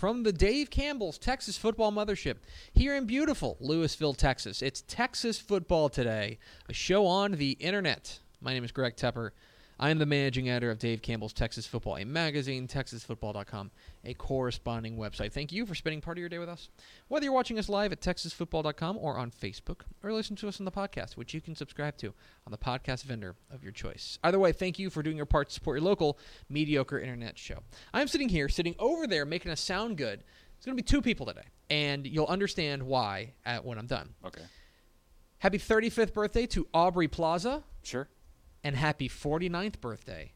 From the Dave Campbell's Texas Football Mothership here in beautiful Lewisville, Texas. It's Texas Football Today, a show on the internet. My name is Greg Tepper. I am the managing editor of Dave Campbell's Texas Football, a magazine, texasfootball.com, a corresponding website. Thank you for spending part of your day with us. Whether you're watching us live at texasfootball.com or on Facebook, or listen to us on the podcast, which you can subscribe to on the podcast vendor of your choice. Either way, thank you for doing your part to support your local mediocre internet show. I'm sitting here, sitting over there, making us sound good. It's going to be two people today, and you'll understand why at, when I'm done. Okay. Happy 35th birthday to Aubrey Plaza, Sure. And happy 49th birthday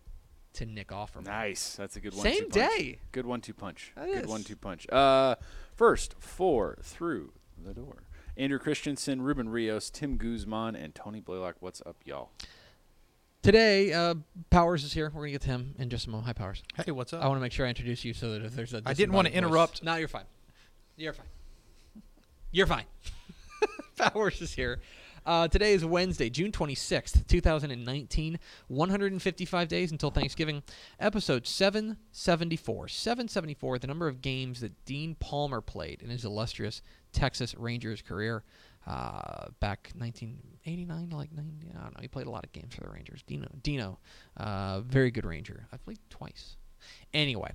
to Nick Offerman. Nice. That's a good one. Same day. Good one two punch. That good is. one two punch. Uh first, four through the door. Andrew Christensen, Ruben Rios, Tim Guzman, and Tony Blaylock. What's up, y'all? Today, uh, Powers is here. We're gonna get to him in just a moment. Hi, Powers. Hey, what's up? I want to make sure I introduce you so that if there's a I didn't wanna interrupt. No, you're fine. You're fine. You're fine. Powers is here. Uh, today is Wednesday, June 26th, 2019. 155 days until Thanksgiving. Episode 774. 774, the number of games that Dean Palmer played in his illustrious Texas Rangers career. Uh, back 1989, like 90, I don't know. He played a lot of games for the Rangers. Dino, Dino, uh, very good Ranger. I played twice. Anyway,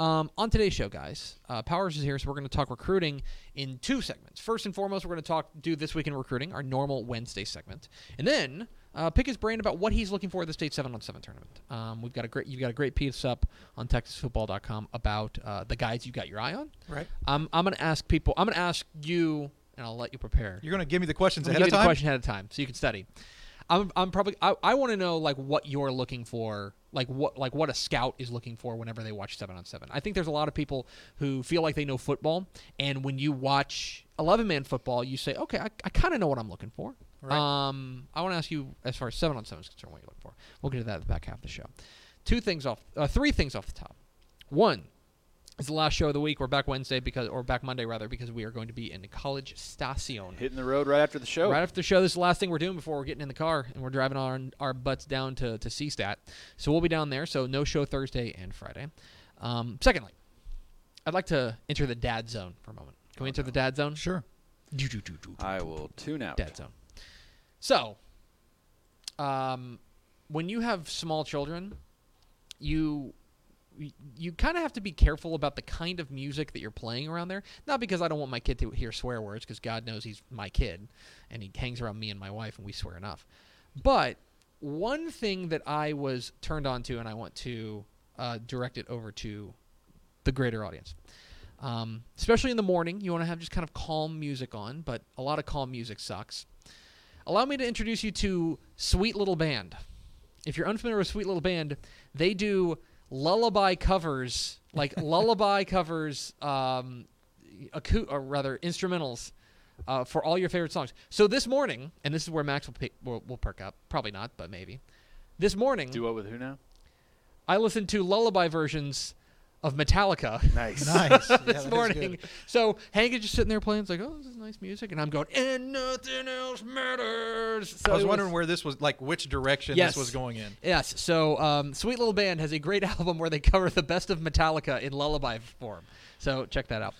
um, on today's show, guys, uh, Powers is here, so we're going to talk recruiting in two segments. First and foremost, we're going to talk do this week in recruiting, our normal Wednesday segment, and then uh, pick his brain about what he's looking for at the state seven on seven tournament. Um, we've got a great, you've got a great piece up on TexasFootball.com about uh, the guys you got your eye on. right. Um, I'm going to ask people. I'm going to ask you, and I'll let you prepare. You're going to give me the questions ahead of give you time? the question ahead of time so you can study. I'm, I'm probably I, I want to know like what you're looking for like what like what a scout is looking for whenever they watch seven on seven. I think there's a lot of people who feel like they know football, and when you watch eleven man football, you say, okay, I, I kind of know what I'm looking for. Right. Um, I want to ask you as far as seven on seven is concerned, what you're looking for. We'll get to that at the back half of the show. Two things off, uh, three things off the top. One, it's the last show of the week. We're back Wednesday because, or back Monday rather, because we are going to be in College Station. Hitting the road right after the show. Right after the show, this is the last thing we're doing before we're getting in the car and we're driving our our butts down to to CSTAT. So we'll be down there. So no show Thursday and Friday. Um, secondly, I'd like to enter the dad zone for a moment. Can we enter the dad zone? Sure. Do do do do. I will tune out. Dad zone. So, um, when you have small children, you you kind of have to be careful about the kind of music that you're playing around there. Not because I don't want my kid to hear swear words, because God knows he's my kid, and he hangs around me and my wife, and we swear enough. But one thing that I was turned on to, and I want to uh, direct it over to the greater audience. Um, especially in the morning, you want to have just kind of calm music on, but a lot of calm music sucks. Allow me to introduce you to Sweet Little Band. If you're unfamiliar with Sweet Little Band, they do lullaby covers, like lullaby covers, um, acou- or rather instrumentals, uh, for all your favorite songs. So this morning, and this is where Max will, pick, will, will perk up. Probably not, but maybe. This morning, Do what with who now? I listened to lullaby versions of Metallica. Nice. Nice. Yeah, this morning. So Hank is just sitting there playing. It's like, oh, this is nice music, and I'm going, and nothing else matters. So I was it wondering where this was, like, which direction Yes. this was going in. Yes. So um, Sweet Little Band has a great album where they cover the best of Metallica in lullaby form. So check that out.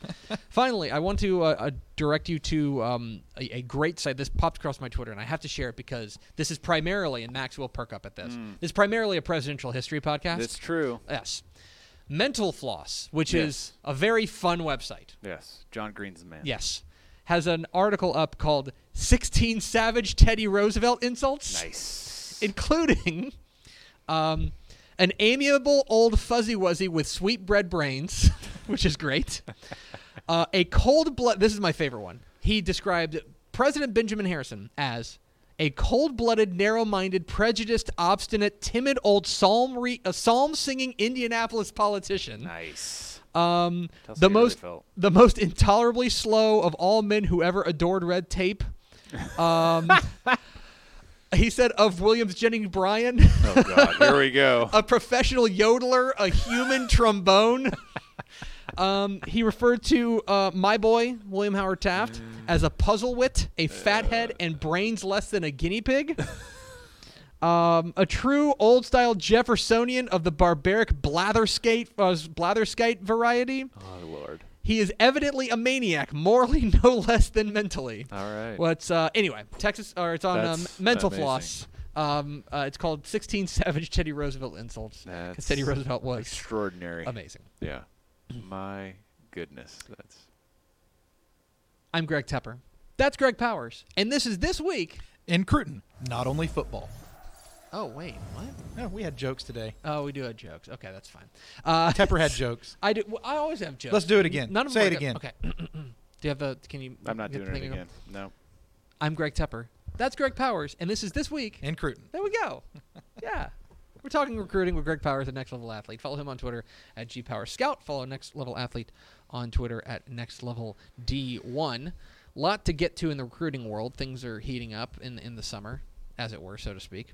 Finally, I want to uh, uh, direct you to um, a, a great site. This popped across my Twitter, and I have to share it because this is primarily, and Max will perk up at this. This is primarily a presidential history podcast. That's true. yes. Mental Floss, which Yes. is a very fun website. Yes. John Green's the man. Yes. Has an article up called 16 Savage Teddy Roosevelt Insults, Nice. including um, an amiable old fuzzy wuzzy with sweet bread brains, which is great. Uh, a cold blood. This is my favorite one. He described President Benjamin Harrison as a cold-blooded, narrow-minded, prejudiced, obstinate, timid old psalm re- a psalm-singing Indianapolis politician. nice. Um, the most the most intolerably slow of all men who ever adored red tape. Um, he said of Williams Jennings Bryan, Oh God, here we go. a professional yodeler, a human trombone. Um, he referred to uh, my boy William Howard Taft as a puzzle wit, a fathead, and brains less than a guinea pig. Um, a true old style Jeffersonian of the barbaric blatherskate uh, blatherskite variety. Oh Lord. He is evidently a maniac, morally no less than mentally. All right. What's uh, anyway? Texas or it's on um, That's Mental amazing. Floss. Um, uh, it's called 16 Savage Teddy Roosevelt Insults. 'cause That's Teddy Roosevelt was extraordinary. amazing. Yeah. My goodness, that's I'm Greg Tepper. That's Greg Powers, and this is this week. In Cruton, not only football. Oh wait, what? No, we had jokes today. Oh, we do have jokes. Okay, that's fine. Uh, Tepper had jokes. I do. Well, I always have jokes. Let's do it again. None of Say it again. good. Okay. do you have the? Can you? I'm not doing it thing again. No. I'm Greg Tepper. That's Greg Powers, and this is this week. In Cruton. There we go. yeah. We're talking recruiting with Greg Powers, the next level athlete. Follow him on Twitter at gpowerscout. Follow next level athlete on Twitter at next level D1. Lot to get to in the recruiting world. Things are heating up in in the summer, as it were, so to speak.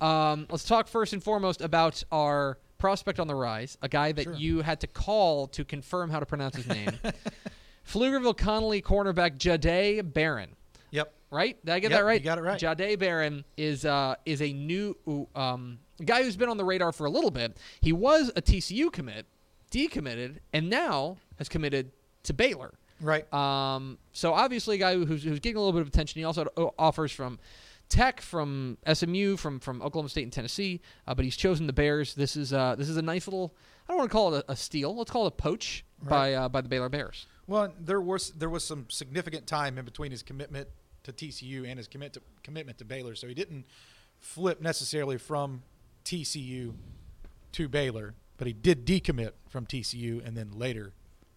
Um, let's talk first and foremost about our prospect on the rise, a guy that Sure. you had to call to confirm how to pronounce his name. Pflugerville Connally cornerback Jahdae Barron Yep. right? Did I get Yep, that right? you got it right. Jahdae Barron is uh, is a new um, guy who's been on the radar for a little bit. He was a TCU commit, decommitted, and now has committed to Baylor. Right. Um, so obviously a guy who's, who's getting a little bit of attention. He also had offers from Tech, from SMU, from from Oklahoma State and Tennessee, uh, but he's chosen the Bears. This is uh, this is a nice little. I don't want to call it a, a steal. Let's call it a poach by uh, by the Baylor Bears. Well, there was there was some significant time in between his commitment to TCU and his commit to, commitment to Baylor, so he didn't flip necessarily from TCU to Baylor, but he did decommit from TCU and then later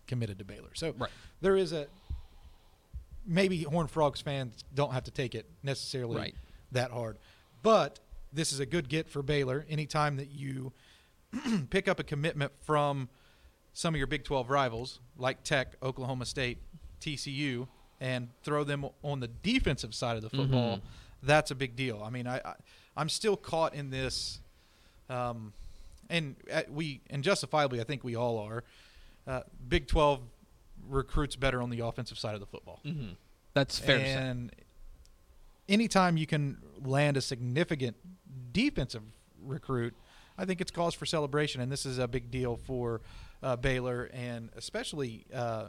committed to Baylor. So Right. there is a maybe Horn Frogs fans don't have to take it necessarily Right. that hard, but this is a good get for Baylor. Anytime that you pick up a commitment from some of your Big 12 rivals like Tech, Oklahoma State, TCU, and throw them on the defensive side of the football, Mhm. that's a big deal. I mean, I, I I'm still caught in this, um, and uh, we and justifiably, I think we all are. Uh, Big 12 recruits better on the offensive side of the football. Mm-hmm. That's fair and anytime you can land a significant defensive recruit, I think it's cause for celebration, and this is a big deal for uh, Baylor and especially uh,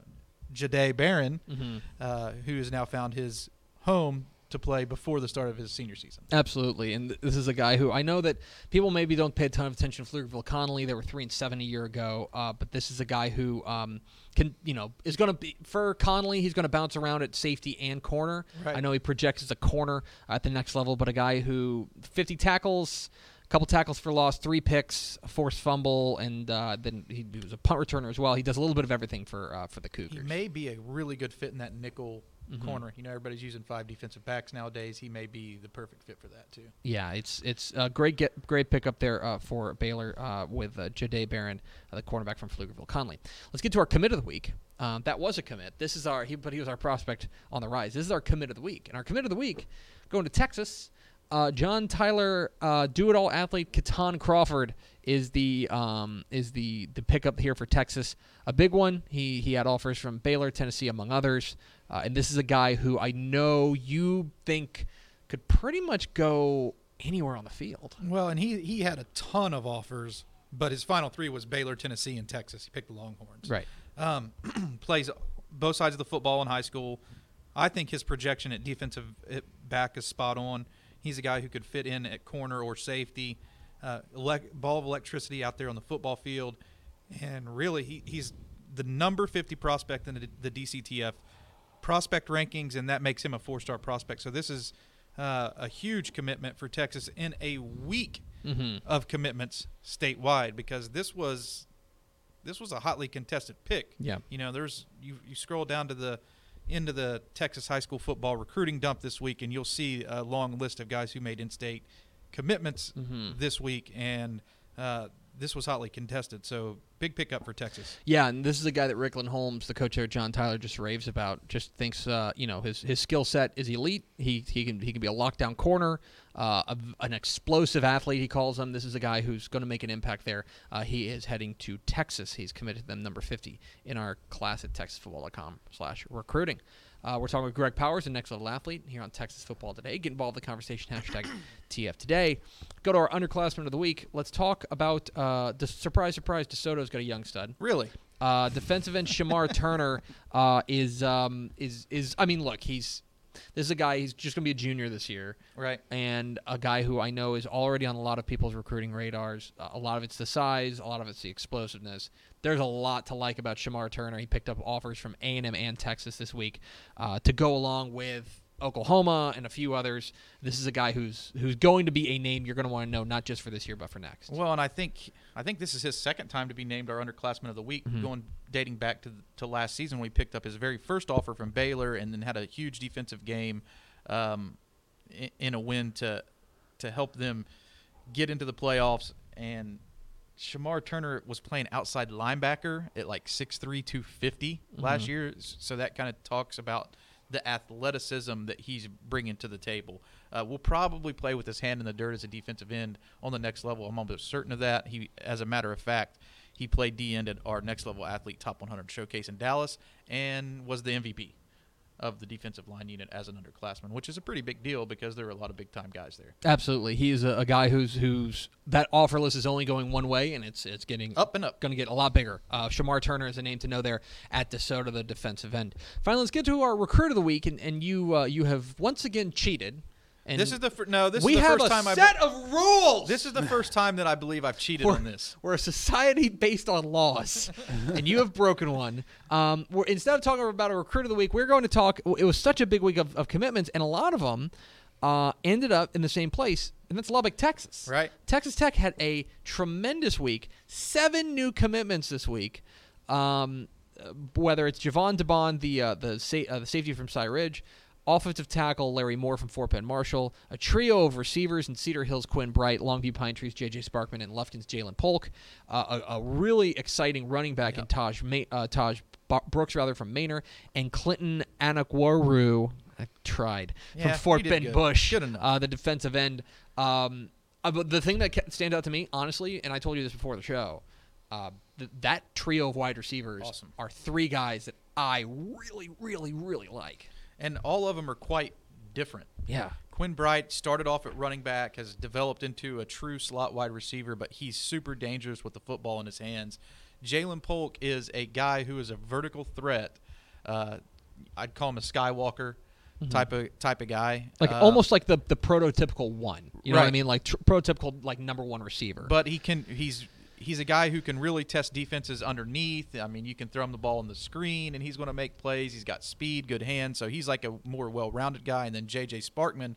Jahdae Barron, Mm-hmm. uh, who has now found his home to play before the start of his senior season. Absolutely, and th- this is a guy who I know that people maybe don't pay a ton of attention. to Pflugerville Connally, they were three and seven a year ago, uh, but this is a guy who um, can, you know, is going to be for Connally. He's going to bounce around at safety and corner. Right. I know he projects as a corner at the next level, but a guy who 50 tackles. a Couple tackles for loss, three picks, a forced fumble, and uh, then he, he was a punt returner as well. He does a little bit of everything for uh, for the Cougars. He may be a really good fit in that nickel Mhm. corner. You know, everybody's using five defensive backs nowadays. He may be the perfect fit for that too. Yeah, it's it's a great get great pickup there uh, for Baylor uh, with uh, Jahdae Barron, uh, the cornerback from Pflugerville Conley. Let's get to our commit of the week. Um, that was a commit. This is our he, but he was our prospect on the rise. This is our commit of the week, and our commit of the week going to Texas. Uh, John Tyler, uh, do-it-all athlete Kitan Crawford is the um, is the the pickup here for Texas. A big one. He he had offers from Baylor, Tennessee, among others. Uh, and this is a guy who I know you think could pretty much go anywhere on the field. Well, and he he had a ton of offers, but his final three was Baylor, Tennessee, and Texas. He picked the Longhorns. Right. Um, plays both sides of the football in high school. I think his projection at defensive back is spot on. He's a guy who could fit in at corner or safety. Uh, ball of electricity out there on the football field, and really he, he's the number 50 prospect in the, the DCTF prospect rankings, and that makes him a four-star prospect. So this is uh, a huge commitment for Texas in a week Mm-hmm. of commitments statewide because this was this was a hotly contested pick. Yeah. You know, there's you you scroll down to the into the Texas high school football recruiting dump this week and you'll see a long list of guys who made in-state commitments Mhm. this week and uh, this was hotly contested. So big pickup for Texas. Yeah, and this is a guy that Ricklan Holmes, the coach there, John Tyler, just raves about. Just thinks, uh, you know, his his skill set is elite. He he can he can be a lockdown corner, uh, a, an explosive athlete. He calls him. This is a guy who's going to make an impact there. Uh, he is heading to Texas. He's committed to them number fifty in our class at TexasFootball.com/slash recruiting. Uh, we're talking with Greg Powers, the next level athlete, here on Texas Football Today. Get involved in the conversation. Hashtag TF Today. Go to our underclassmen of the week. Let's talk about uh, the surprise, surprise. DeSoto's got a young stud. Really? Uh, defensive end Shemar Turner uh, is um, is is. I mean, look, he's this is a guy. He's just going to be a junior this year, Right. and a guy who I know is already on a lot of people's recruiting radars. Uh, a lot of it's the size, a lot of it's the explosiveness. There's a lot to like about Shemar Turner. He picked up offers from A and M and Texas this week uh, to go along with Oklahoma and a few others. This is a guy who's who's going to be a name you're going to want to know, not just for this year, but for next. Well, and I think I think this is his second time to be named our underclassman of the week, Mm-hmm. going dating back to to last season when he picked up his very first offer from Baylor and then had a huge defensive game um, in, in a win to to help them get into the playoffs. And Shemar Turner was playing outside linebacker at like 6'3", 250 last year, so that kind of talks about the athleticism that he's bringing to the table. Uh, will probably play with his hand in the dirt as a defensive end on the next level. I'm almost certain of that. He, as a matter of fact, he played D end at our next level athlete top 100 showcase in Dallas and was the MVP of the defensive line unit as an underclassman, which is a pretty big deal because there are a lot of big time guys there. Absolutely, he is a, a guy who's who's that offer list is only going one way, and it's it's getting Up and up. going to get a lot bigger. Uh, Shemar Turner is a name to know there at DeSoto, the defensive end. Finally, let's get to our recruit of the week, and, and you uh, you have once again cheated. And this is the fir- no. This we is the have first a time set I've. of rules. This is the first time that I believe I've cheated we're, on this. we're a society based on laws, and you have broken one. Um, we're, instead of talking about a recruit of the week, we're going to talk. It was such a big week of, of commitments, and a lot of them uh, ended up in the same place, and that's Lubbock, Texas. Right. Texas Tech had a tremendous week. Seven new commitments this week. Um, uh, whether it's Javon DeBond, the uh, the, sa- uh, the safety from Cy Ridge, offensive tackle Larry Moore from Fort Bend Marshall, a trio of receivers in Cedar Hills Quinn Bright, Longview Pine Trees J.J. Sparkman, and Lufkin's Ja'Lynn Polk, uh, a, a really exciting running back in Taj uh, Taj Brooks rather from Manor, and Clinton Anakwaru. I tried Yeah, from Fort Bend good. Bush, Good uh, the defensive end. Um, uh, the thing that stands out to me, honestly, and I told you this before the show, uh, th- that trio of wide receivers Awesome. are three guys that I really, really, really like. And all of them are quite different. Yeah. Quinn Bright started off at running back, has developed into a true slot wide receiver, but he's super dangerous with the football in his hands. Ja'Lynn Polk is a guy who is a vertical threat. Uh, I'd call him a Skywalker type of type of guy. Like Uh, almost like the the prototypical one. You know what I mean? Like tr- prototypical like number one receiver. But he can. He's he's a guy who can really test defenses underneath. I mean, you can throw him the ball on the screen, and he's going to make plays. He's got speed, good hands, so he's like a more well-rounded guy. And then J.J. Sparkman,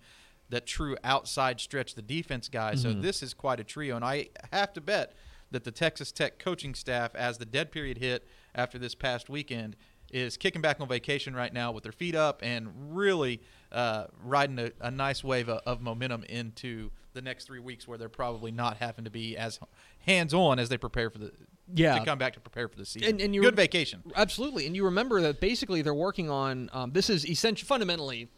that true outside stretch the defense guy. So this is quite a trio, and I have to bet that the Texas Tech coaching staff, as the dead period hit after this past weekend, is kicking back on vacation right now with their feet up and really uh, riding a, a nice wave of, of momentum into the next three weeks where they're probably not having to be as hands on as they prepare for the Yeah. to come back to prepare for the season. And- and you- good vacation. Absolutely, and you remember that basically they're working on. Um, this is essentially fundamentally.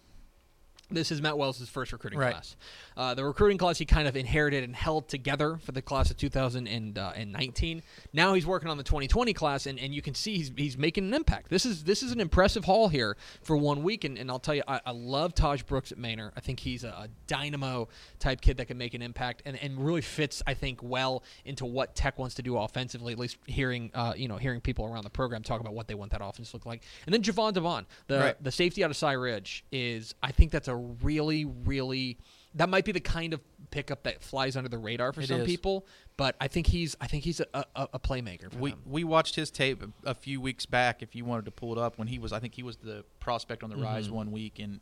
This is Matt Wells' first recruiting Right. class. Uh, the recruiting class he kind of inherited and held together for the class of 2019. Now he's working on the 2020 class, and, and you can see he's, he's making an impact. This is this is an impressive haul here for one week, and, and I'll tell you, I, I love Taj Brooks at Manor. I think he's a, a dynamo type kid that can make an impact, and, and really fits, I think, well into what Tech wants to do offensively. At least hearing uh, you know hearing people around the program talk about what they want that offense to look like, and then Javon Devon, the Right. the safety out of Cy Ridge, is I think that's a really really that might be the kind of pickup that flies under the radar for It some is. people, but I think he's I think he's a, a, a playmaker. We them. we watched his tape a, few weeks back. If you wanted to pull it up, when he was, I think he was the prospect on the rise one week, and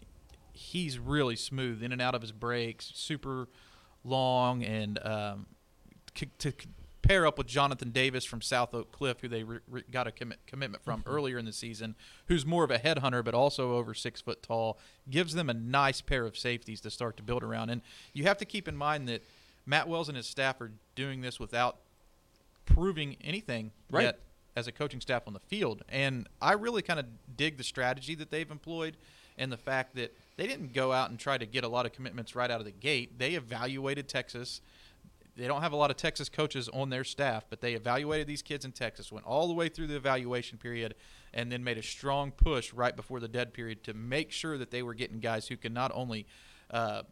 he's really smooth in and out of his breaks, super long, and um, c- to c- pair up with Jonathan Davis from South Oak Cliff, who they re- re- got a commit- commitment from mm-hmm. earlier in the season, who's more of a headhunter but also over six foot tall, gives them a nice pair of safeties to start to build around. And you have to keep in mind that Matt Wells and his staff are doing this without proving anything Right. yet as a coaching staff on the field. And I really kind of dig the strategy that they've employed and the fact that they didn't go out and try to get a lot of commitments right out of the gate. They evaluated Texas. They don't have a lot of Texas coaches on their staff, but they evaluated these kids in Texas, went all the way through the evaluation period, and then made a strong push right before the dead period to make sure that they were getting guys who can not only uh,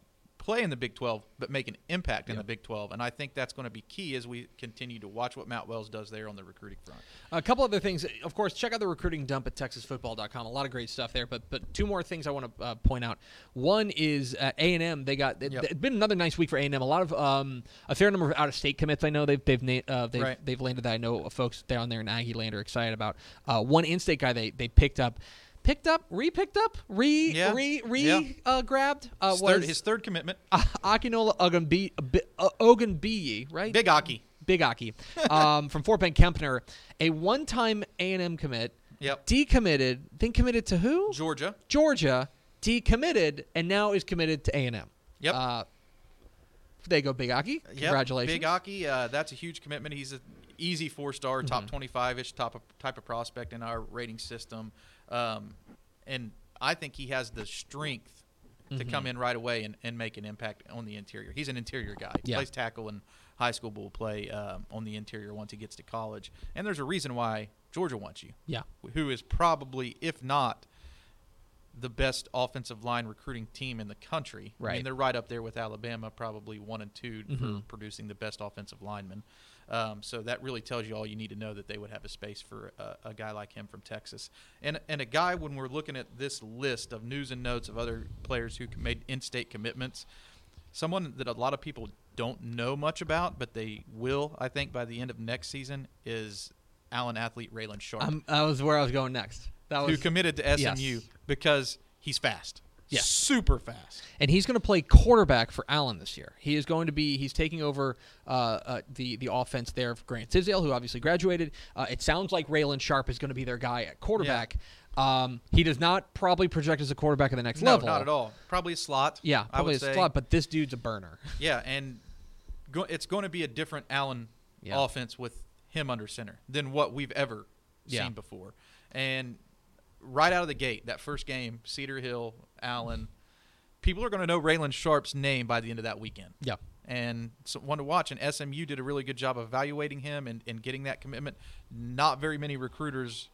play in the Big 12, but make an impact in Yeah. the Big 12. And I think that's going to be key as we continue to watch what Matt Wells does there on the recruiting front. A couple other things, of course. Check out the recruiting dump at TexasFootball.com. A lot of great stuff there. But but two more things I want to uh, point out. One is at A and M. They got Yep. has been another nice week for A&M. A lot of um, a fair number of out of state commits. I know they've they've na- uh, they've, Right. they've landed that. I know folks down there in Aggie Land are excited about. Uh, one in state guy they they picked up. Picked up, re-picked up, re, Yeah. re, re, Yeah. uh, grabbed. Uh, His, was third, his third commitment, uh, Akinola Ogunbi, Ogunbiyi, right? Big Aki. Big Aki, um, from Fort Bend Kempner, a one-time A&M commit, Yep. decommitted, then committed to who? Georgia. Georgia, decommitted, and now is committed to A&M. Yep. Uh, there you go, Big Aki. Yep, Congratulations. Big Aki. Uh, that's a huge commitment. He's an easy four-star, Mm-hmm. top 25-ish top of, type of prospect in our rating system, um, and I think he has the strength Mm-hmm. to come in right away and, and make an impact on the interior. He's an interior guy. He Yeah. plays tackle in high school, but will play um, on the interior once he gets to college. And there's a reason why Georgia wants you. Yeah. Who is probably, if not, the best offensive line recruiting team in the country. I Right. mean, they're right up there with Alabama, probably one and 2 Mhm. for producing the best offensive linemen. Um, so that really tells you all you need to know that they would have a space for a, a guy like him from Texas, and and a guy when we're looking at this list of news and notes of other players who made in-state commitments, someone that a lot of people don't know much about, but they will, I think, by the end of next season is Allen athlete Raylen Sharpe Um, that was where I was going next. That was who committed to SMU yes. because he's fast. Yeah. Super fast. and he's going to play quarterback for Allen this year. He is going to be he's taking over uh, uh, the the offense there for Grant Tisdale, who obviously graduated. Uh, it sounds like Raylen Sharpe is going to be their guy at quarterback. Um, he does not probably project as a quarterback at the next No, level. not at all. Probably a slot. Yeah, I probably would a say. slot, but this dude's a burner. Yeah, and go, it's going to be a different Allen Yeah. offense with him under center than what we've ever Yeah. seen before. And right out of the gate, that first game, Cedar Hill, Allen, people are going to know Raylen Sharpe's name by the end of that weekend. Yeah. And so one to watch. And SMU did a really good job of evaluating him and, and getting that commitment. Not very many recruiters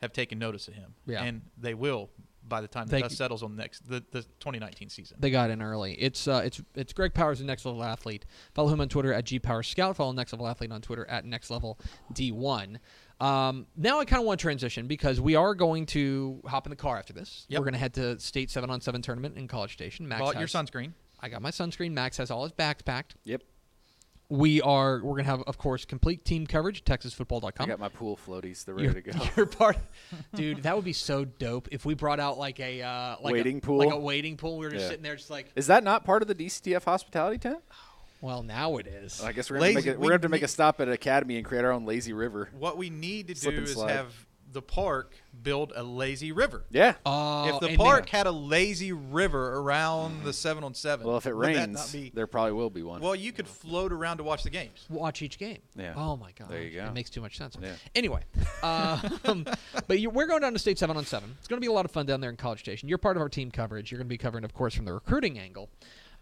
have taken notice of him. Yeah. And they will by the time the dust settles on the next the, the 2019 season. They got in early. It's uh, it's it's Greg Powers, the next level athlete. Follow him on Twitter at gpowerscout. Follow next level athlete on Twitter at next level d1. Um, now I kind of want to transition because we are going to hop in the car after this. Yep. We're going to head to state seven on seven tournament in College Station. Max Bought your sunscreen. I got my sunscreen. Max has all his bags packed. Yep. We are we're gonna have of course complete team coverage. TexasFootball.com. I TexasFootball.com. got my pool floaties. They're You're, ready to go. you're part, dude. That would be so dope if we brought out like a uh, like Wading a, pool? like a wading pool. We were just Yeah. sitting there, just like, Is that not part of the DCTF hospitality tent? Well, now it is. I guess we're gonna, Lazy- make, it, we we're gonna have to make a stop at Academy and create our own lazy river. What we need to Slip do is slide. have the park build a lazy river. Yeah. Oh, if the park there- had a lazy river around the seven on seven, Well, if it rains, be- there probably will be one. well, you could float around to watch the games. watch each game. Yeah. Oh my god. There you go. It makes too much sense. Yeah. Anyway, um, but you, we're going down to state seven on seven. It's going to be a lot of fun down there in College Station. You're part of our team coverage. You're going to be covering, of course, from the recruiting angle.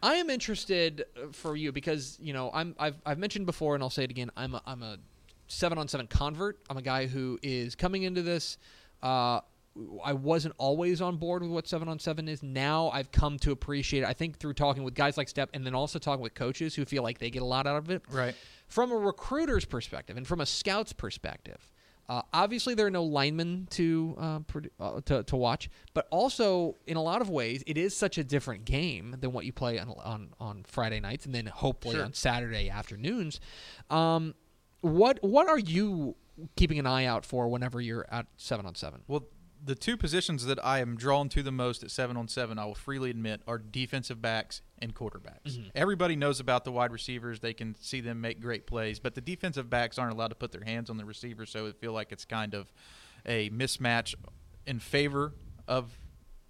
I am interested uh, for you because you know I'm I've, I've mentioned before and I'll say it again. I'm a, I'm a seven on seven convert. I'm a guy who is coming into this. Uh, I wasn't always on board with what seven on seven is. Now I've come to appreciate it. I think through talking with guys like Step and then also talking with coaches who feel like they get a lot out of it Right. from a recruiter's perspective and from a scout's perspective, uh, obviously there are no linemen to, uh, produ- uh, to to watch, but also in a lot of ways it is such a different game than what you play on on, on Friday nights and then hopefully Sure. on Saturday afternoons. Um, what what are you keeping an eye out for whenever you're at seven on seven? Well, the two positions that I am drawn to the most at seven on seven, I will freely admit, are defensive backs and quarterbacks. Mm-hmm. Everybody knows about the wide receivers; they can see them make great plays, but the defensive backs aren't allowed to put their hands on the receiver, so I feel like it's kind of a mismatch in favor of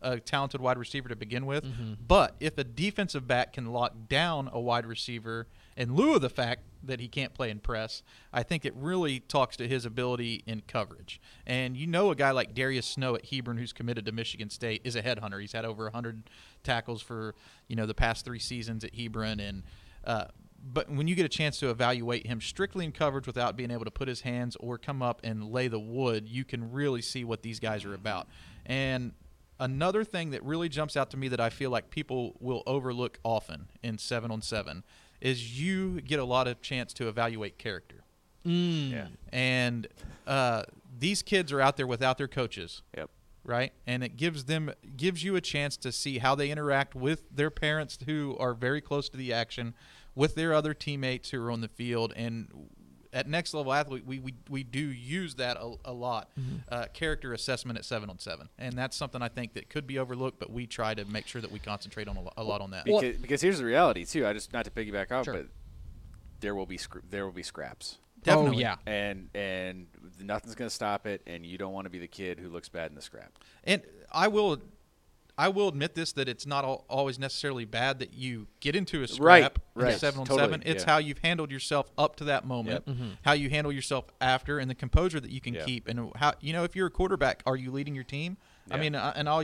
a talented wide receiver to begin with. Mm-hmm. But if a defensive back can lock down a wide receiver in lieu of the fact that he can't play in press. I think it really talks to his ability in coverage. And you know, a guy like Darius Snow at Hebron, who's committed to Michigan State, is a headhunter. He's had over 100 tackles for you know the past three seasons at Hebron, and uh, but when you get a chance to evaluate him strictly in coverage without being able to put his hands or come up and lay the wood, you can really see what these guys are about. And another thing that really jumps out to me that I feel like people will overlook often in seven on seven is you get a lot of chance to evaluate character. Mm. Yeah. And uh, these kids are out there without their coaches Yep. right and it gives them gives you a chance to see how they interact with their parents who are very close to the action with their other teammates who are on the field and at next level athlete we we, we do use that a, a lot uh, character assessment at seven on seven and that's something i think that could be overlooked but we try to make sure that we concentrate on a, a lot on that Well- Because, because here's the reality too. I just not to piggyback off, Sure. but there will be scr- there will be scraps, Definitely. Oh yeah. and and nothing's going to stop it. And you don't want to be the kid who looks bad in the scrap. And I will, I will admit this that it's not al- always necessarily bad that you get into a scrap Right, in right, seven on totally, seven. It's yeah. how you've handled yourself up to that moment, Yep. how you handle yourself after, and the composure that you can Yeah. keep. And how you know if you're a quarterback, are you leading your team? I mean, uh, and all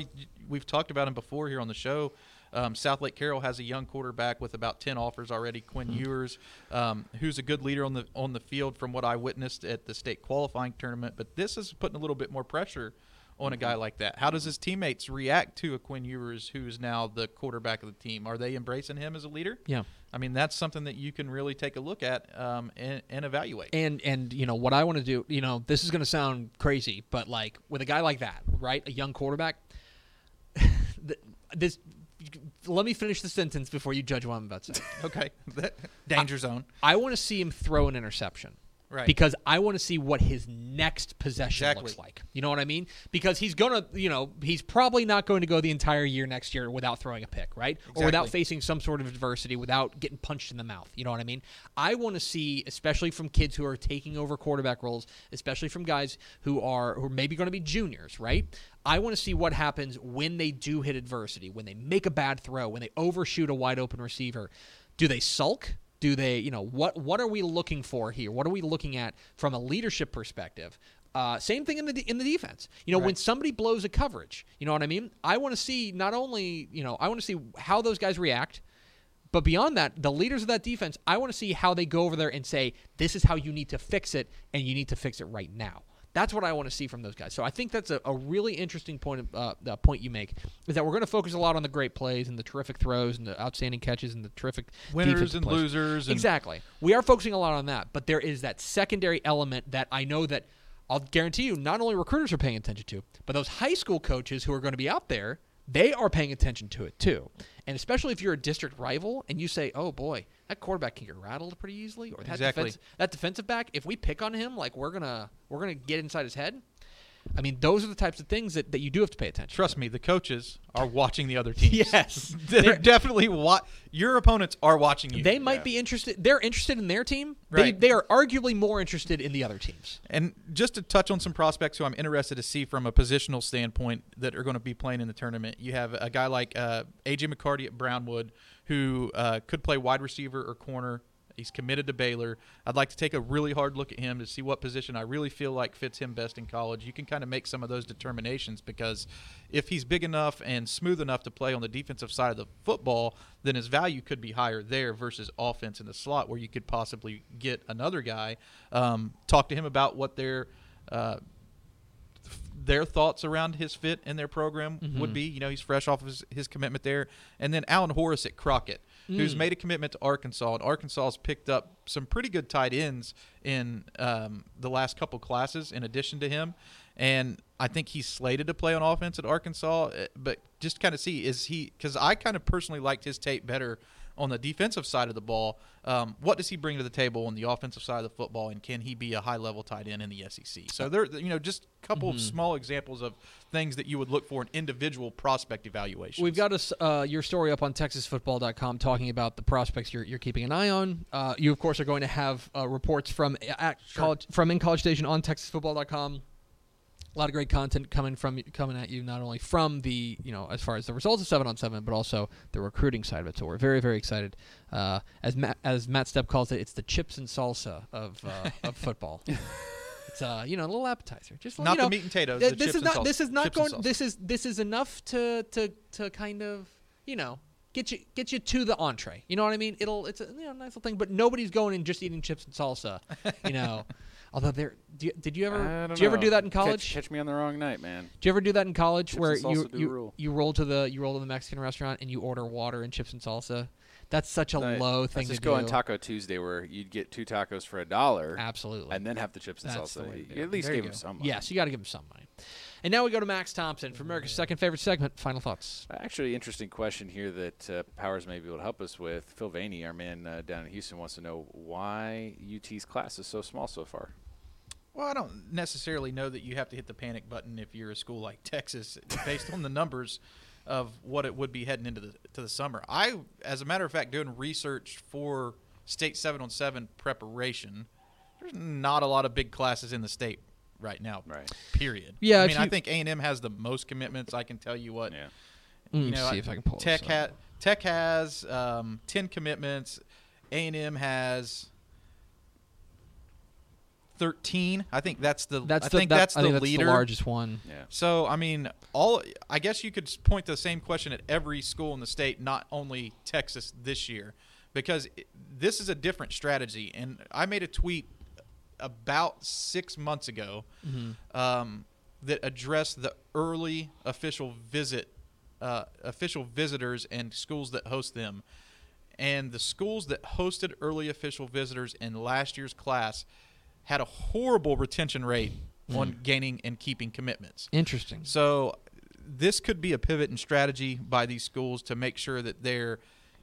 we've talked about him before here on the show. Um, Southlake Carroll has a young quarterback with about ten offers already. Quinn Hmm. Ewers, um, who's a good leader on the on the field from what I witnessed at the state qualifying tournament. But this is putting a little bit more pressure on a guy like that. How does his teammates react to a Quinn Ewers who is now the quarterback of the team? Are they embracing him as a leader? Yeah. I mean, that's something that you can really take a look at um, and, and evaluate. And and you know what I want to do. You know this is going to sound crazy, but like with a guy like that, right, a young quarterback. this. Let me finish the sentence before you judge what I'm about to say. okay, danger zone. I want to see him throw an interception. Right. Because I want to see what his next possession Exactly. looks like. You know what I mean? Because he's going to, you know, he's probably not going to go the entire year next year without throwing a pick, right? Or without facing some sort of adversity, without getting punched in the mouth. You know what I mean? I want to see, especially from kids who are taking over quarterback roles, especially from guys who are who are maybe going to be juniors, right? I want to see what happens when they do hit adversity, when they make a bad throw, when they overshoot a wide open receiver. Do they sulk? Do they, you know, what what are we looking for here? What are we looking at from a leadership perspective? Uh, same thing in the in the defense. You know, when somebody blows a coverage, you know what I mean. I want to see not only, you know, I want to see how those guys react, but beyond that, the leaders of that defense, I want to see how they go over there and say, "This is how you need to fix it, and you need to fix it right now." That's what I want to see from those guys. So I think that's a, a really interesting point. Uh, point you make is that we're going to focus a lot on the great plays and the terrific throws and the outstanding catches and the terrific Winners and plays. losers. And Exactly. We are focusing a lot on that, but there is that secondary element that I know that I'll guarantee you not only recruiters are paying attention to, but those high school coaches who are going to be out there, they are paying attention to it too. And especially if you're a district rival and you say, "Oh boy, that quarterback can get rattled pretty easily," or that Exactly. defense, that defensive back, if we pick on him, like we're gonna we're gonna get inside his head. I mean, those are the types of things that, that you do have to pay attention. Trust me, the coaches are watching the other teams. Yes. they're They're- definitely wa- Your opponents are watching you. They might Yeah. be interested. They're interested in their team. They, they are arguably more interested in the other teams. And just to touch on some prospects who I'm interested to see from a positional standpoint that are going to be playing in the tournament, you have a guy like uh, AJ McCarty at Brownwood who uh, could play wide receiver or corner. He's committed to Baylor. I'd like to take a really hard look at him to see what position I really feel like fits him best in college. You can kind of make some of those determinations because if he's big enough and smooth enough to play on the defensive side of the football, then his value could be higher there versus offense in the slot where you could possibly get another guy. Um, talk to him about what their uh, their thoughts around his fit in their program would be. You know, he's fresh off of his, his commitment there. And then Alan Horace at Crockett, who's made a commitment to Arkansas. And Arkansas has picked up some pretty good tight ends in um, the last couple classes in addition to him. And I think he's slated to play on offense at Arkansas. uh, But just kind of see, is he, because I kind of personally liked his tape better on the defensive side of the ball. Um, what does he bring to the table on the offensive side of the football, and can he be a high level tight end in the SEC? So there, you know, just a couple of small examples of things that you would look for in individual prospect evaluations. We've got us uh, your story up on TexasFootball.com talking about the prospects you're, you're keeping an eye on. Uh, you of course are going to have uh, reports from at college from in College Station on TexasFootball.com. a lot of great content coming from coming at you not only from the you know as far as the results of seven on seven but also the recruiting side of it. So we're very very excited. Uh, as Matt as Matt Stepp calls it it's the chips and salsa of uh, of football. It's uh you know a little appetizer. Just Not you the meat and potatoes, th- this is not this is not Chips going this is this is enough to to to kind of you know get you get you to the entree. You know what I mean? It'll it's a you know, nice little thing but nobody's going and just eating chips and salsa you know although there you, did you ever did you ever do that in college Catch, me on the wrong night, man. did you ever do that in college Chips where you you, rule. you roll to the you roll to the Mexican restaurant and you order water and chips and salsa? That's such a low thing just to go do. on Taco Tuesday where you'd get two tacos for a dollar Absolutely. and then have the chips and That's salsa. You at least There give them some money. Yes, you got to give him some money. And now we go to Max Thompson for America's second favorite segment. Final thoughts. Actually, interesting question here that uh, Powers may be able to help us with. Phil Vaney, our man uh, down in Houston, wants to know why UT's class is so small so far. Well, I don't necessarily know that you have to hit the panic button if you're a school like Texas, based on the numbers of what it would be heading into the to the summer. I, as a matter of fact, doing research for state seven on seven preparation, there's not a lot of big classes in the state right now. Right. Period. Yeah, I if mean, I think A and M has the most commitments. I can tell you what. Yeah. Mm, You know, see if I can pull Tech this Tech has um, ten commitments. A and M has thirteen. I think that's the. That's I the, think that- that's I the think that's leader. the largest one. Yeah. So I mean, all I guess you could point to the same question at every school in the state, not only Texas this year, because this is a different strategy. And I made a tweet about six months ago um, that addressed the early official visit, uh, official visitors and schools that host them. And the schools that hosted early official visitors in last year's class had a horrible retention rate on gaining and keeping commitments. Interesting. So this could be a pivot in strategy by these schools to make sure that they're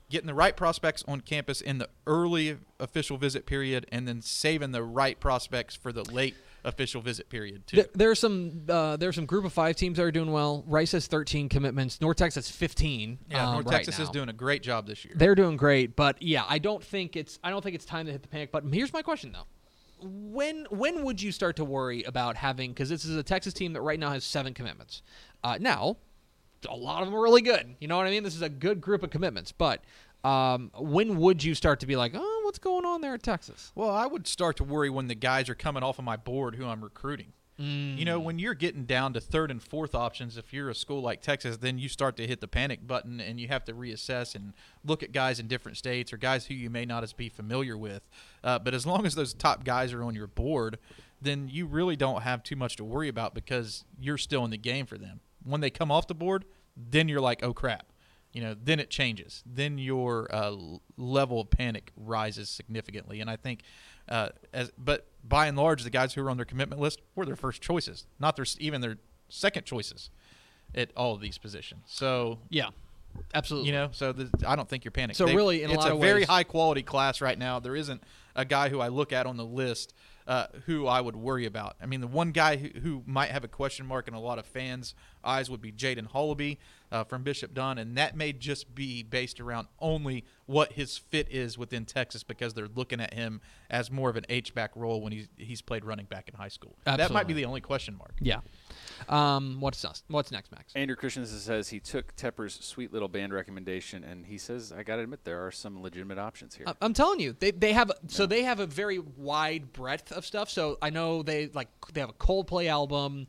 getting the right prospects on campus in the early official visit period and then saving the right prospects for the late official visit period too. There, are some uh, there are some group of five teams that are doing well. Rice has 13 commitments. North Texas 15. yeah, um, North right Texas is doing a great job this year. They're doing great, but yeah, I don't think it's I don't think it's time to hit the panic button. Here's my question though. When when would you start to worry about having because this is a Texas team that right now has seven commitments. Uh, now, a lot of them are really good. You know what I mean? This is a good group of commitments, but um, when would you start to be like, oh, what's going on there at Texas? Well, I would start to worry when the guys are coming off of my board who I'm recruiting. You know, when you're getting down to third and fourth options, if you're a school like Texas, then you start to hit the panic button and you have to reassess and look at guys in different states or guys who you may not as be familiar with. Uh, but as long as those top guys are on your board, then you really don't have too much to worry about because you're still in the game for them. When they come off the board, then you're like, oh crap. You know, then it changes. Then your uh, level of panic rises significantly, and I think, uh, as but by and large, the guys who are on their commitment list were their first choices, not their even their second choices at all of these positions. So Yeah, absolutely. you know, so the, I don't think you're panicking. So really, in a it's lot a of very ways- high quality class right now. There isn't a guy who I look at on the list uh, who I would worry about. I mean, the one guy who, who might have a question mark and a lot of fans' eyes would be Jaden Hullaby uh, from Bishop Dunne, and that may just be based around only what his fit is within Texas because they're looking at him as more of an H back role when he's he's played running back in high school. That might be the only question mark. yeah. Um, what's next? What's next, Max? Andrew Christensen says he took Tepper's sweet little band recommendation, and he says, I got to admit, there are some legitimate options here. I- I'm telling you, they they have so they have a very wide breadth of stuff. So I know they like they have a Coldplay album.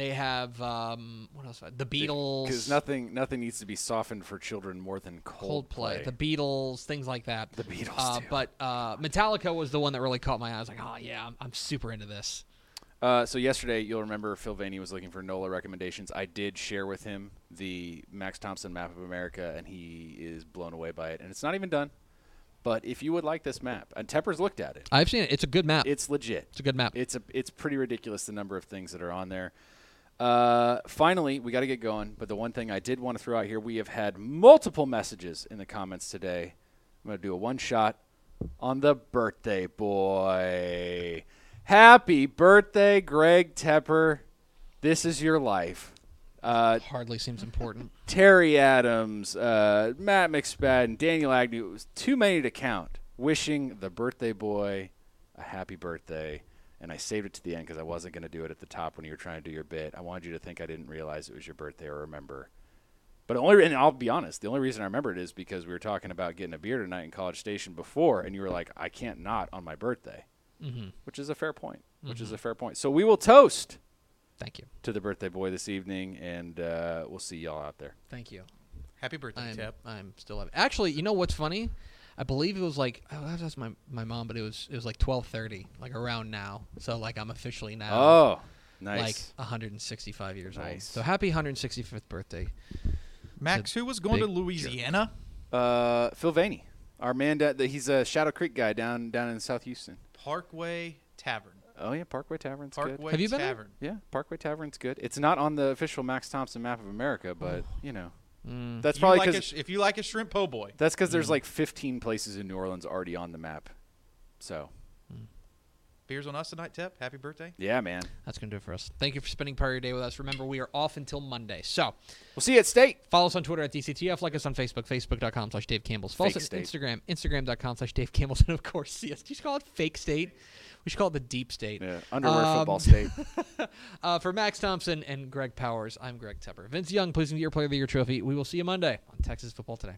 They have um, what else? The Beatles. Because nothing, nothing needs to be softened for children more than Coldplay, Coldplay. the Beatles, things like that. The Beatles, uh. But uh, Metallica was the one that really caught my eye. I was like, oh yeah, I'm, I'm super into this. Uh, so yesterday, you'll remember Phil Vaney was looking for NOLA recommendations. I did share with him the Max Thompson map of America, and he is blown away by it. And it's not even done. But if you would like this map, and Tepper's looked at it, I've seen it. It's a good map. it's legit. It's a good map. It's a it's pretty ridiculous the number of things that are on there. Uh, finally, we got to get going. But the one thing I did want to throw out here, we have had multiple messages in the comments today. I'm going to do a one shot on the birthday boy. Happy birthday, Greg Tepper. This is your life. Uh, Hardly seems important. Terry Adams, uh, Matt McSpadden, Daniel Agnew. It was too many to count. Wishing the birthday boy a happy birthday. And I saved it to the end because I wasn't going to do it at the top when you were trying to do your bit. I wanted you to think I didn't realize it was your birthday or remember. But only, and I'll be honest, the only reason I remember it is because we were talking about getting a beer tonight in College Station before, and you were like, "I can't not on my birthday," Mm-hmm. which is a fair point. Which is a fair point. So we will toast Thank you. to the birthday boy this evening, and uh, we'll see y'all out there. Thank you. Happy birthday, I'm, Tep. I'm still alive. Actually, you know what's funny? I believe it was like oh, that was my my mom, but it was it was like twelve thirty, like around now. So like I'm officially now Oh, nice. like 165 years old. So happy 165th birthday. Max, who was going to big Louisiana? Uh, Phil Vaney, our man, da- the, he's a Shadow Creek guy down down in South Houston. Parkway Tavern. Oh yeah, Parkway Tavern's good. Have you been there? Tavern. Yeah, Parkway Tavern's good. It's not on the official Max Thompson map of America, but you know Mm. that's probably because sh- if you like a shrimp po' boy, that's because there's like 15 places in New Orleans already on the map. So beers on us tonight, Tep. Happy birthday. yeah, man. That's gonna do it for us. Thank you for spending part of your day with us. Remember, we are off until Monday. So We'll see you at State. follow us on Twitter at DCTF. Like us on Facebook, Facebook.com slash Dave Campbell's. Follow Fake us on state. Instagram, Instagram.com slash Dave Campbell's. And of course, see us. Do you call it fake state? We should call it the deep state. Yeah, underwear Um, football state. Uh, for Max Thompson and Greg Powers, I'm Greg Tepper. Vince Young, pleasing to your Player of the Year trophy. We will see you Monday on Texas Football Today.